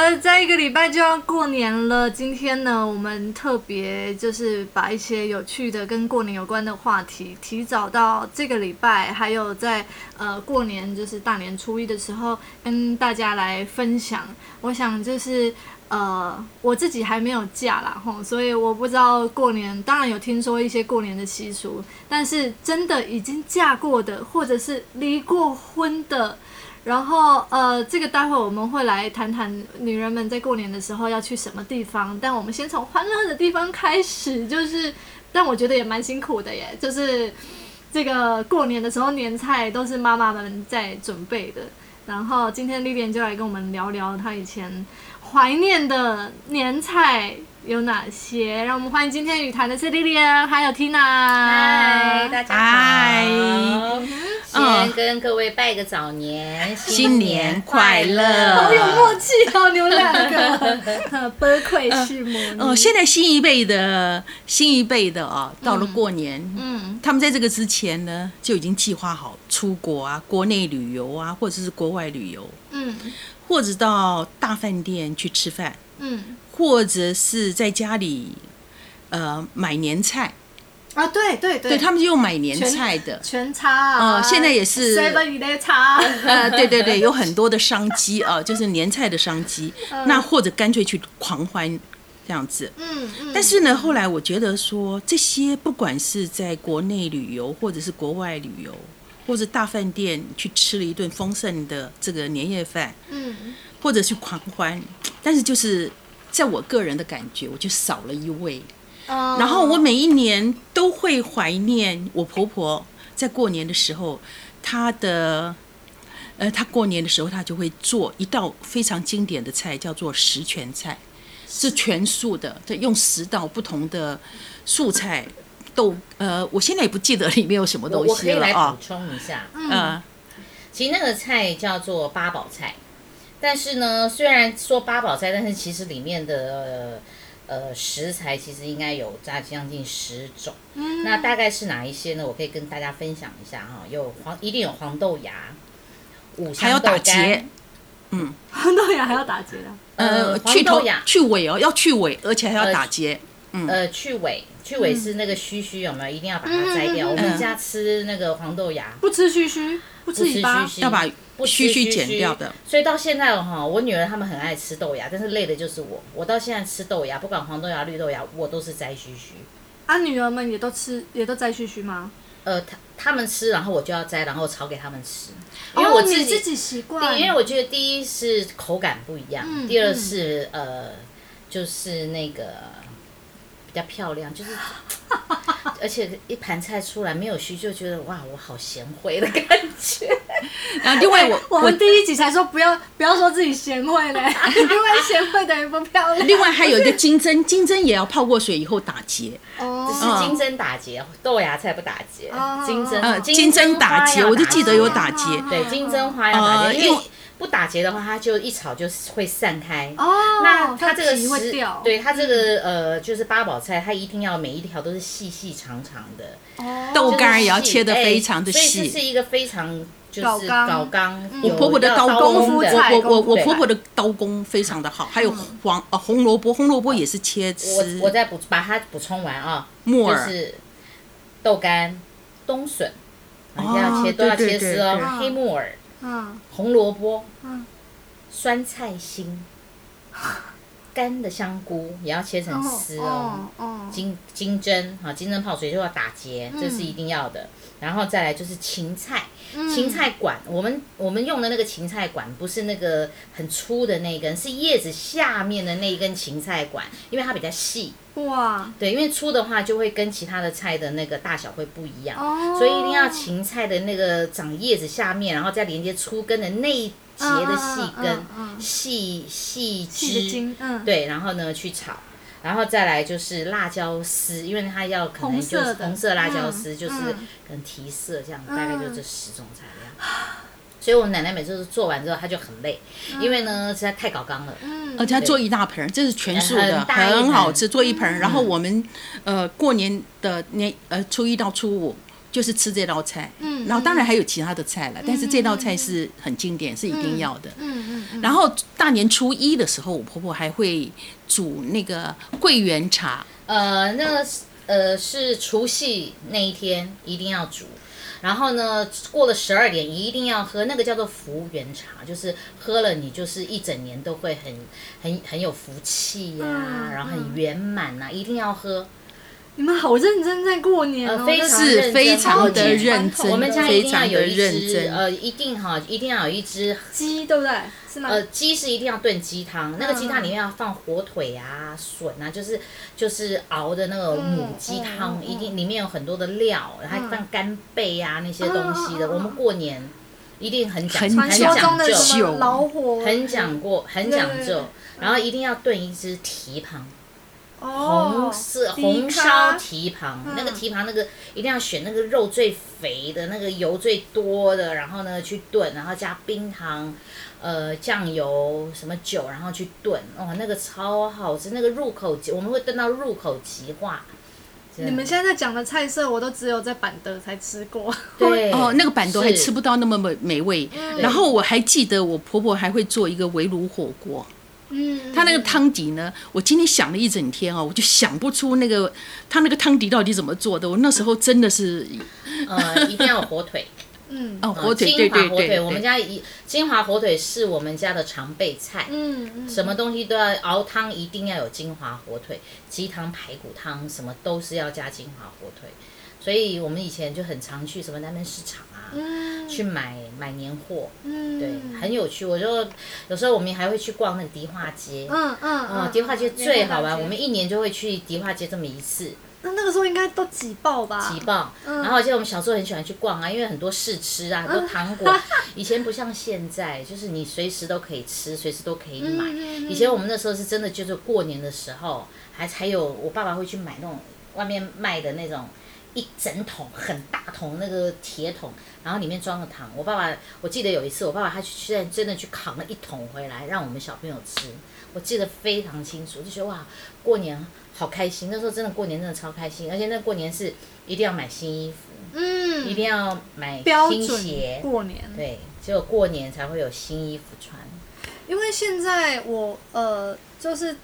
的，在一个礼拜就要过年了。今天呢，我们特别就是把一些有趣的跟过年有关的话题，提早到这个礼拜，还有在呃过年就是大年初一的时候，跟大家来分享。我想就是呃，我自己还没有嫁啦，吼，所以我不知道过年。当然有听说一些过年的习俗，但是真的已经嫁过的，或者是离过婚的。然后，呃，这个待会我们会来谈谈女人们在过年的时候要去什么地方。但我们先从欢乐的地方开始，就是，但我觉得也蛮辛苦的耶。就是这个过年的时候，年菜都是妈妈们在准备的。然后今天丽莲就来跟我们聊聊她以前怀念的年菜。有哪些？让我们欢迎今天语谈的是莉莉安，还有 Tina。嗨，大家好。先跟各位拜个早年，新年快乐！好有默契哦，你们两个，不愧是母女。哦，现在新一辈的新一辈的啊，到了过年，嗯，他们在这个之前呢，就已经计划好出国啊，国内旅游啊，或者是国外旅游，嗯，或者到大饭店去吃饭，嗯。或者是在家里，呃，买年菜。啊，对对对，对他们就用买年菜的。全差啊，现在也是。seven 的差，呃，对对对，有很多的商机啊，就是年菜的商机，那或者干脆去狂欢这样子，嗯嗯，但是呢，后来我觉得说这些不管是在国内旅游，或者是国外旅游，或者大饭店去吃了一顿丰盛的这个年夜饭，嗯，或者去狂欢，但是就是。在我个人的感觉，我就少了一位。然后我每一年都会怀念我婆婆，在过年的时候，她的，呃，她过年的时候，她就会做一道非常经典的菜，叫做十全菜，是全素的，用十道不同的素菜，都，呃，我现在也不记得里面有什么东西了啊。我可以来补充一下，嗯，其实那个菜叫做八宝菜。但是呢，虽然说八宝菜，但是其实里面的呃食材其实应该有加将近十种。嗯，那大概是哪一些呢？我可以跟大家分享一下哈。有黄，一定有黄豆芽，五香豆干。嗯，黄豆芽还要打结的。呃，去头去尾哦，要去尾，而且还要打结。嗯，呃，去尾，去尾是那个须须有没有？一定要把它摘掉。我们家吃那个黄豆芽，不吃须须，不吃须须，要把。须须剪掉的，所以到现在哈，我女儿他们很爱吃豆芽，但是累的就是我。我到现在吃豆芽，不管黄豆芽、绿豆芽，我都是摘须须。啊，女儿们也都吃，也都摘须须吗？呃，他他们吃，然后我就要摘，然后炒给他们吃。因为我自己自己习惯。因为我觉得第一是口感不一样，第二是呃，就是那个比较漂亮，就是。而且一盘菜出来没有虚，就觉得哇，我好贤惠的感觉。然后另外我我们第一集才说不要不要说自己贤惠嘞，因为贤惠等于不漂亮。另外还有一个金针，金针也要泡过水以后打结。哦，是金针打结，豆芽菜不打结。金针呃，金针打结，我就记得有打结。对，金针花要打结，因为。不打结的话，它就一炒就会散开。哦，那它这个是，对它这个呃，就是八宝菜，它一定要每一条都是细细长长的。哦，豆干也要切的非常的细。所以这是一个非常就是搞刚。我婆婆的刀工，我我我我婆婆的刀工非常的好。还有黄呃红萝卜，红萝卜也是切丝。我我再补把它补充完啊。木是豆干、冬笋，一定要切都要切丝哦。黑木耳。嗯，红萝卜，嗯，酸菜心，干的香菇也要切成丝哦。哦，金金针，哈，金针泡水就要打结，这是一定要的。然后再来就是芹菜，芹菜管，我们我们用的那个芹菜管不是那个很粗的那根，是叶子下面的那一根芹菜管，因为它比较细。哇，对，因为粗的话就会跟其他的菜的那个大小会不一样，所以一定要芹菜的那个长叶子下面，然后再连接粗根的那一节的细根、细细枝，对，然后呢去炒，然后再来就是辣椒丝，因为它要可能就是红色辣椒丝，就是可能提色这样，大概就这十种材料。所以，我奶奶每次做完之后，她就很累，因为呢实在太搞刚了。嗯，而且她做一大盆，这是全素的，很好吃。做一盆，然后我们呃过年的年呃初一到初五，就是吃这道菜，嗯，然后当然还有其他的菜了，但是这道菜是很经典，是一定要的，嗯嗯。然后大年初一的时候，我婆婆还会煮那个桂圆茶，呃，那个呃是除夕那一天一定要煮，然后呢过了十二点一定要喝，那个叫做福圆茶，就是喝了你就是一整年都会很很很有福气呀，然后很圆满呐，一定要喝。你们好认真在过年哦，是非常的认真。我们家一定要有一只，呃，一定哈，一定要有一只鸡，对不对？是吗？呃，鸡是一定要炖鸡汤，那个鸡汤里面要放火腿啊、笋啊，就是就是熬的那个母鸡汤，一定里面有很多的料，然后放干贝啊那些东西的。我们过年一定很讲很讲究，老火很讲过很讲究，然后一定要炖一只蹄膀。红色红烧蹄膀，那个蹄膀那个一定要选那个肉最肥的，那个油最多的，然后呢去炖，然后加冰糖，呃酱油什么酒，然后去炖，哦那个超好吃，那个入口即我们会炖到入口即化。你们现在讲的菜色，我都只有在板德才吃过。对 哦，那个板德还吃不到那么美美味。然后我还记得我婆婆还会做一个围炉火锅。嗯，他那个汤底呢？我今天想了一整天哦，我就想不出那个他那个汤底到底怎么做的。我那时候真的是，呃，一定要有火腿。嗯，哦，火腿，对对对，我们家一金华火腿是我们家的常备菜。嗯嗯，什么东西都要熬汤，一定要有金华火腿，鸡汤、排骨汤什么都是要加金华火腿。所以我们以前就很常去什么南门市场啊，去买买年货，对，很有趣。我就有时候我们还会去逛那个迪化街，嗯嗯，哦，迪化街最好玩，我们一年就会去迪化街这么一次。那那个时候应该都挤爆吧？挤爆。然后而且我们小时候很喜欢去逛啊，因为很多试吃啊，很多糖果。以前不像现在，就是你随时都可以吃，随时都可以买。以前我们那时候是真的，就是过年的时候，还还有我爸爸会去买那种外面卖的那种。一整桶很大桶那个铁桶，然后里面装了糖。我爸爸，我记得有一次，我爸爸他去在真的去扛了一桶回来，让我们小朋友吃。我记得非常清楚，就觉得哇，过年好开心。那时候真的过年真的超开心，而且那过年是一定要买新衣服，嗯，一定要买新鞋。过年对，只有过年才会有新衣服穿。因为现在我呃，就是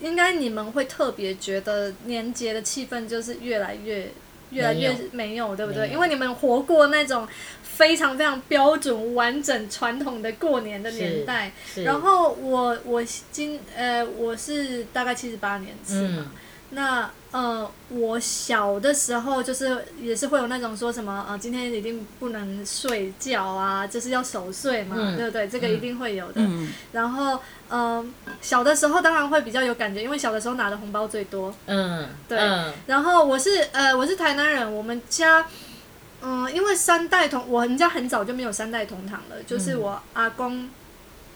应该你们会特别觉得年节的气氛就是越来越。越来越没有，对不对？因为你们活过那种非常非常标准、完整、传统的过年的年代。然后我我今呃我是大概七十八年次嘛。那呃，我小的时候就是也是会有那种说什么呃，今天一定不能睡觉啊，就是要守岁嘛，对不对？这个一定会有的。然后嗯，小的时候当然会比较有感觉，因为小的时候拿的红包最多。嗯，对。然后我是呃，我是台南人，我们家嗯，因为三代同，我们家很早就没有三代同堂了，就是我阿公、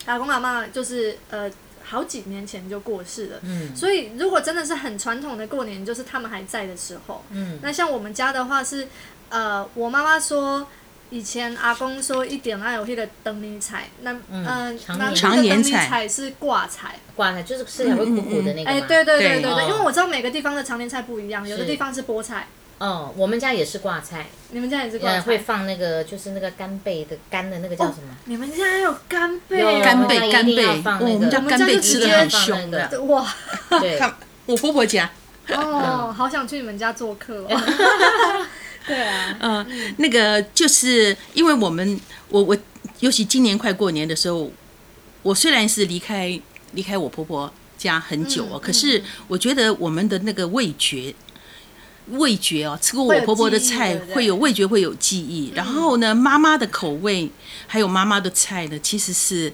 阿公阿妈就是呃。好几年前就过世了，嗯。所以如果真的是很传统的过年，就是他们还在的时候。嗯。那像我们家的话是，呃，我妈妈说以前阿公说一点爱有那个灯谜彩，那嗯，常年彩。是挂彩，挂彩就是吃起来会鼓鼓的那个。哎，对对对对对，因为我知道每个地方的常年菜不一样，有的地方是菠菜。哦，我们家也是挂菜，你们家也是挂菜，会放那个就是那个干贝的干的那个叫什么？你们家还有干贝？干贝干贝，我们家干贝吃的很凶的。哇，对，我婆婆家。哦，好想去你们家做客哦。对啊，嗯，那个就是因为我们，我我尤其今年快过年的时候，我虽然是离开离开我婆婆家很久哦，可是我觉得我们的那个味觉。味觉哦，吃过我婆婆的菜会有味觉，会有记忆。然后呢，妈妈的口味还有妈妈的菜呢，其实是。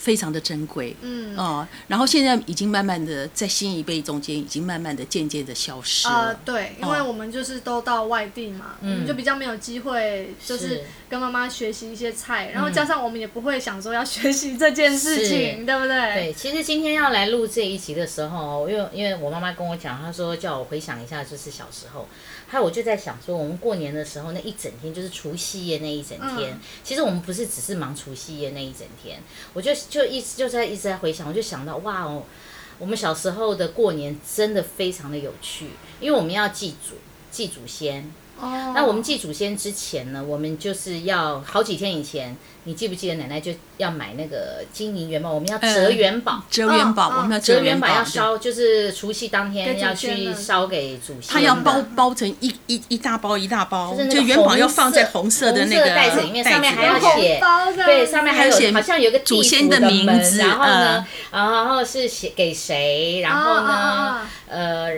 非常的珍贵，嗯哦，然后现在已经慢慢的在新一辈中间，已经慢慢的渐渐的消失了。对，因为我们就是都到外地嘛，嗯，就比较没有机会，就是跟妈妈学习一些菜，然后加上我们也不会想说要学习这件事情，对不对？对，其实今天要来录这一集的时候，因为因为我妈妈跟我讲，她说叫我回想一下，就是小时候。还有我就在想说，我们过年的时候那一整天，就是除夕夜那一整天。其实我们不是只是忙除夕夜那一整天，我就就一直就在一直在回想，我就想到哇哦，我们小时候的过年真的非常的有趣，因为我们要祭祖、祭祖先，哦。那我们祭祖先之前呢，我们就是要好几天以前。你记不记得奶奶就要买那个金银元宝？我们要折元宝，折元宝，我们要折元宝要烧，就是除夕当天要去烧给祖先。他要包包成一一一大包一大包，就元宝要放在红色的那个袋子里面，上面还要写，对，上面还有好像有个祖先的名字，然后呢，然后是写给谁，然后呢，呃，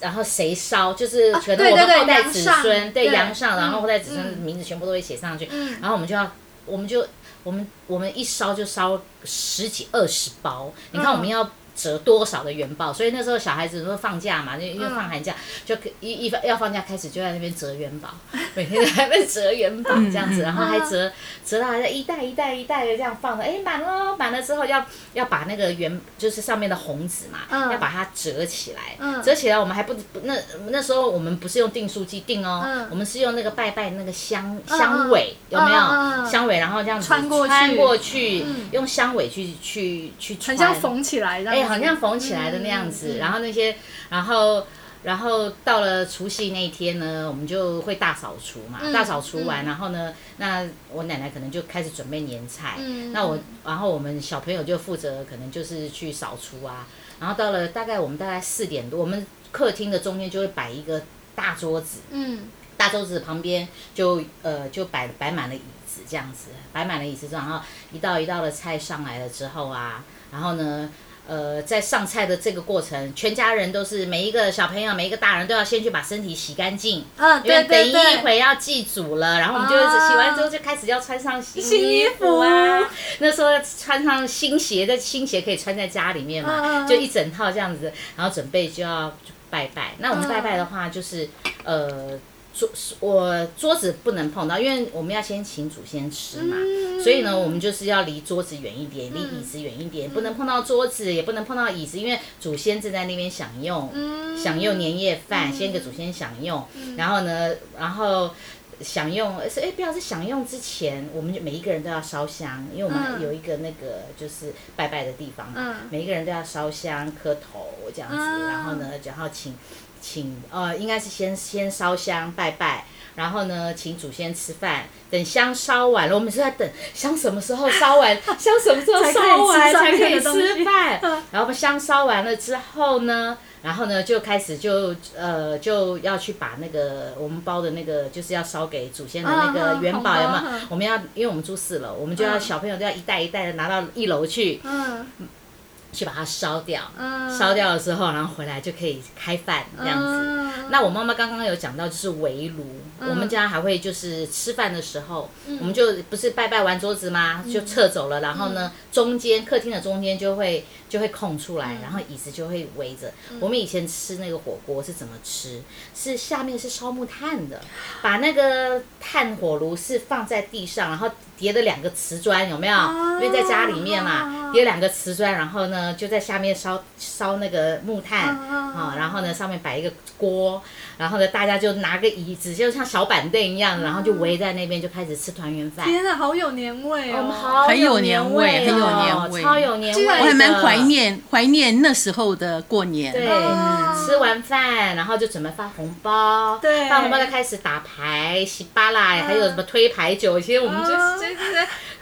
然后谁烧，就是可能我们后代子孙对阳上，然后后代子孙的名字全部都会写上去，然后我们就要。我们就我们我们一烧就烧十几二十包，你看我们要。折多少的元宝？所以那时候小孩子都放假嘛，就因为放寒假，就一一要放假开始就在那边折元宝，每天在那折元宝这样子，然后还折折到还在一袋一袋一袋的这样放着，哎满了满了之后要要把那个元就是上面的红纸嘛，要把它折起来，折起来我们还不那那时候我们不是用订书机订哦，我们是用那个拜拜那个香香尾有没有香尾，然后这样子穿过去，用香尾去去去很像缝起来的。好像缝起来的那样子，然后那些，然后，然后到了除夕那一天呢，我们就会大扫除嘛，大扫除完，然后呢，那我奶奶可能就开始准备年菜，那我，然后我们小朋友就负责可能就是去扫除啊，然后到了大概我们大概四点多，我们客厅的中间就会摆一个大桌子，嗯，大桌子旁边就呃就摆摆满了椅子这样子，摆满了椅子，然后一道一道的菜上来了之后啊，然后呢。呃，在上菜的这个过程，全家人都是每一个小朋友、每一个大人都要先去把身体洗干净。嗯，对对对。等一会要祭祖了，然后我们就洗完之后就开始要穿上新衣服啊。那时候穿上新鞋，的新鞋可以穿在家里面嘛，就一整套这样子，然后准备就要拜拜。那我们拜拜的话，就是呃。桌我桌子不能碰到，因为我们要先请祖先吃嘛，所以呢，我们就是要离桌子远一点，离椅子远一点，不能碰到桌子，也不能碰到椅子，因为祖先正在那边享用，享用年夜饭，先给祖先享用，然后呢，然后享用是哎，不要是享用之前，我们就每一个人都要烧香，因为我们有一个那个就是拜拜的地方嘛，每一个人都要烧香磕头这样子，然后呢，然后请。请呃，应该是先先烧香拜拜，然后呢，请祖先吃饭。等香烧完了，我们是在等香什么时候烧完，香什么时候烧完才可以吃饭。然后香烧完了之后呢，然后呢就开始就呃就要去把那个我们包的那个就是要烧给祖先的那个元宝有没有？我们要因为我们住四楼，我们就要小朋友都要一袋一袋的拿到一楼去。去把它烧掉，烧掉了之后，然后回来就可以开饭这样子。那我妈妈刚刚有讲到，就是围炉，我们家还会就是吃饭的时候，我们就不是拜拜完桌子吗？就撤走了，然后呢，中间客厅的中间就会就会空出来，然后椅子就会围着。我们以前吃那个火锅是怎么吃？是下面是烧木炭的，把那个炭火炉是放在地上，然后。叠了两个瓷砖，有没有？因为在家里面嘛，叠两个瓷砖，然后呢，就在下面烧烧那个木炭啊，然后呢，上面摆一个锅，然后呢，大家就拿个椅子，就像小板凳一样，然后就围在那边就开始吃团圆饭。天啊，好有年味哦！很有年味，很有年味，超有年味。我还蛮怀念怀念那时候的过年。对，吃完饭，然后就准备发红包，对，发红包就开始打牌、洗巴啦，还有什么推牌九，其实我们就。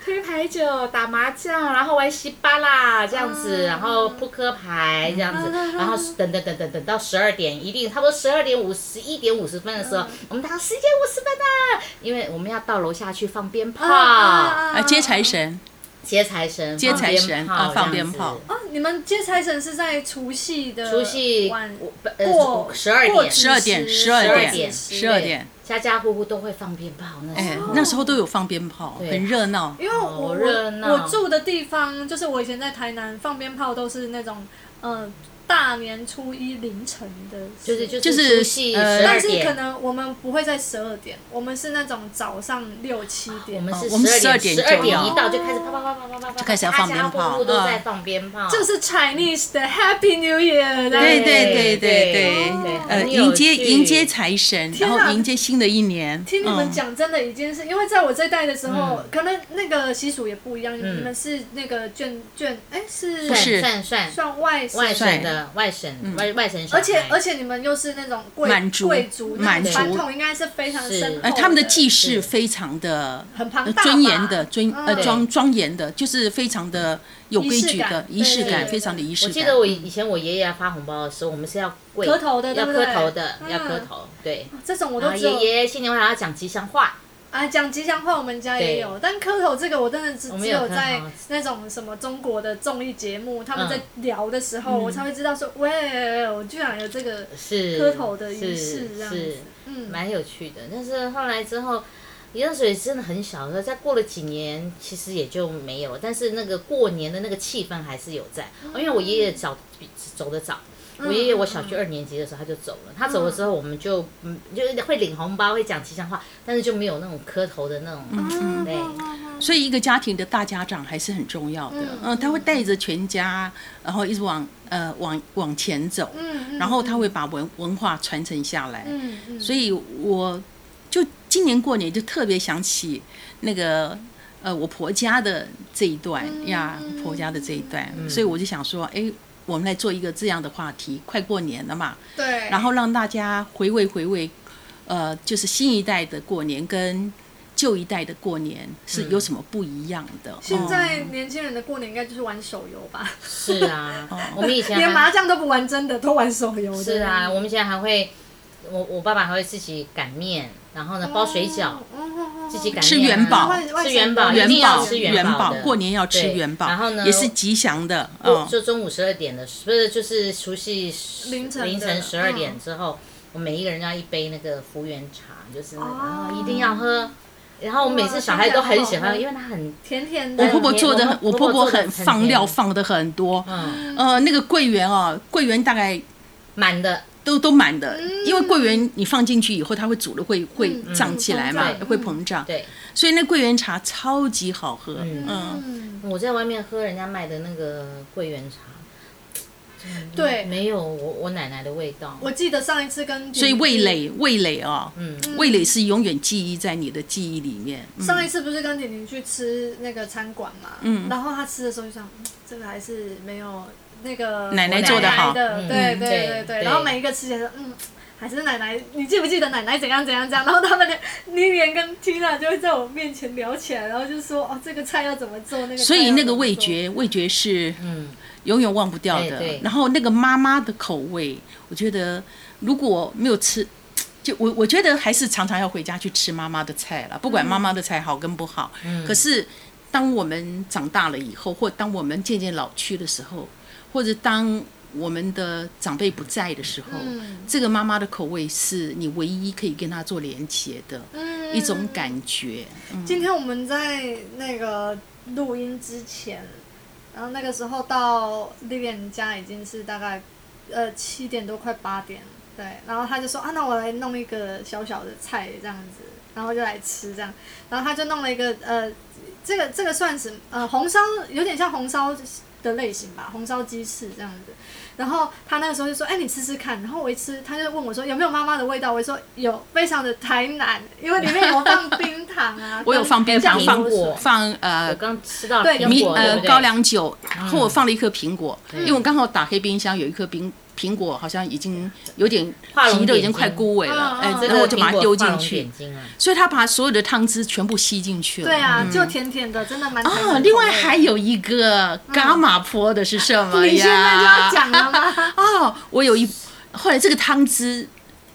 推牌九、打麻将，然后玩西巴啦这样子，然后扑克牌这样子，然后等等等等等到十二点，一定差不多十二点五十一点五十分的时候，我们打十点五十分的，因为我们要到楼下去放鞭炮。啊，接财神。接财神，接财神啊，放鞭炮啊！你们接财神是在除夕的除夕晚过十二点，十二点，十二点，十二点，家家户户都会放鞭炮。那时候，那时候都有放鞭炮，很热闹。因为我我我住的地方，就是我以前在台南放鞭炮，都是那种嗯。大年初一凌晨的，就是就是呃，但是可能我们不会在十二点，我们是那种早上六七点，我们是我们十二点十二点一到就开始啪啪啪啪啪啪啪，就开始要放鞭炮，都在放鞭炮，这是 Chinese 的 Happy New Year，对对。对对对，呃，迎接迎接财神，然后迎接新的一年。听你们讲，真的已经是因为在我这代的时候，可能那个习俗也不一样，你们是那个卷卷，哎，是算算算外外省的。的外省外外省小，而且而且你们又是那种贵满族贵族，满族。传统应该是非常深厚呃，他们的祭祀非常的很庞大尊严的尊呃对庄庄严的，就是非常的有规矩的仪仪式感。式感，对非常的仪式感。我记得我以以前我爷爷要发红包的时候，我们是要跪磕头的对要不对？磕头的，嗯要磕头，对。这种我然后都只有爷爷新年会还要讲吉祥话，啊，讲吉祥话我们家也有，但磕头这个我真的只只有在那种什么中国的综艺节目，他们在聊的时嗯候，我才会知道说，喂，我居然有这个是磕头的仪式是这样子是，嗯蛮有趣的。但是后来之后，一热水真的很小的时候，再过了几年，其实也就没有。但是那个过年的那个气氛还是有在，因为我爷爷早比走得早。我爷爷我小学二年级的时候他就走了，他走了之后我们就嗯就是会领红包会讲吉祥话，但是就没有那种磕头的那种，嗯对，所以一个家庭的大家长还是很重要的。嗯，他会带着全家，然后一直往呃往往前走，嗯，然后他会把文文化传承下来。嗯嗯，所以我就今年过年就特别想起那个呃我婆家的这一段嗯呀，婆家的这一段，所以我就想说，哎，我们来做一个这样的话题，快过年了嘛，对，然后让大家回味回味，呃，就是新一代的过年跟旧一代的过年是有什么不一样的？现在哦年轻人的过年应该就是玩手游吧，是啊，我们以前连麻将都不玩真的，都玩手游的。是啊，我们现在还会，我我爸爸还会自己擀面，然后呢包水饺，哦，自己擀面啊吃元宝吃元宝，元宝，吃元宝，过年要吃元宝，然后呢，也是吉祥的。嗯，就中午十二点的，不是就是除夕凌晨凌晨十二点嗯之后，我每一个人要一杯那个福源茶，就是那个，哦然后一定要喝。然后我每次小孩都很喜欢，因为它很甜甜的。我婆婆做的我很，我婆婆很放料放的很多。嗯呃，那个桂圆哦，桂圆大概满的，都都满的，因为桂圆你放进去以后，它会煮了会会嗯胀起来嘛会膨胀。对，所以那桂圆茶超级好喝。嗯。我在外面喝人家卖的那个桂圆茶，对，没有我我奶奶的味道。我记得上一次跟所以味蕾味蕾哦，嗯，味蕾是永远记忆在你的记忆里面。嗯。上一次不是跟婷婷去吃那个餐馆嘛，嗯。然后她吃的时候就想，嗯这个还是没有那个奶奶做的好对对嗯对对然后每一个吃起来说，嗯。还是奶奶，你记不记得奶奶怎样怎样怎样？然后他们的 Lilian 跟 Tina 就会在我面前聊起来，然后就说哦，这个菜要怎么做，那个所以那个味觉，味觉是嗯，永远忘不掉的。然后那个妈妈的口味，我觉得如果没有吃，就我我觉得还是常常要回家去吃妈妈的菜了，不管妈妈的菜好跟不好。嗯可是当我们长大了以后，或当我们渐渐老去的时候，或者当我们的长辈不在的时候，嗯。这个妈妈的口味是你唯一可以跟她做连接的嗯。一种感觉。嗯。今天我们在那个录音之前，然后那个时候到 Lilian 家已经是大概呃七点多快八点，对，然后他就说啊，那我来弄一个小小的菜这样子，然后就来吃这样，然后他就弄了一个呃，这个这个算是呃红烧，有点像红烧的类型吧，红烧鸡翅这样子。然后他那个时候就说：“哎，你吃吃看。”然后我一吃，他就问我说：“有没有妈妈的味道？”我说：“有，非常的台南，因为里面有放 冰糖啊，我有放冰糖，放苹果放呃我刚吃到对有米苹果，对不对呃高粱酒，然后我放了一颗苹果，嗯因为我刚好打开冰箱有一颗冰苹果，好像已经有点皮都已经快枯萎了，哎然后我就把它丢进去。所以他把所有的汤汁全部吸进去了。对啊，就甜甜的，真的蛮台南口哦，另外还有一个伽马坡的是什么呀？你现在就要讲了吗？哦，我有一后来这个汤汁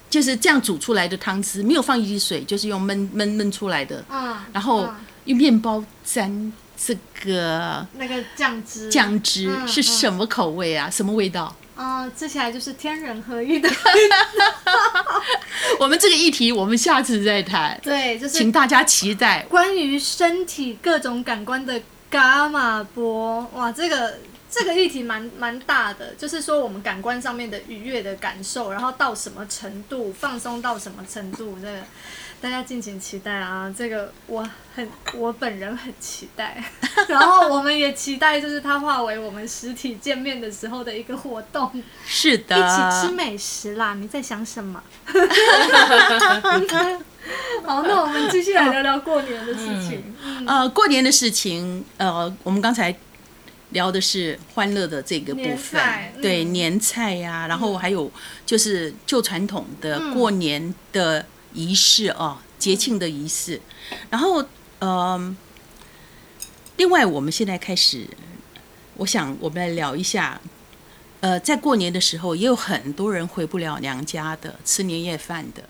就是这样煮出来的汤汁，没有放一滴水，就是用焖焖焖出来的，嗯，然后嗯用面包沾这个那个酱汁，酱汁嗯是什么口味啊？什么味道？嗯，接下来就是天人合一的，我们这个议题我们下次再谈，对，就是请大家期待。关于身体各种感官的伽马波，哇，这个这个议题蛮蛮大的，就是说我们感官上面的愉悦的感受，然后到什么程度，放松到什么程度，这个大家敬请期待啊！这个我很我本人很期待，然后我们也期待，就是它化为我们实体见面的时候的一个活动，是的，一起吃美食啦！你在想什么？好，那我们继续来聊聊过年的事情。嗯呃，过年的事情，呃，我们刚才聊的是欢乐的这个部分，对年菜呀，然后还有就是旧传统的过年的仪式哦，节庆的仪式。然后，嗯，另外我们现在开始，我想我们来聊一下，呃，在过年的时候也有很多人回不了娘家的，吃年夜饭的。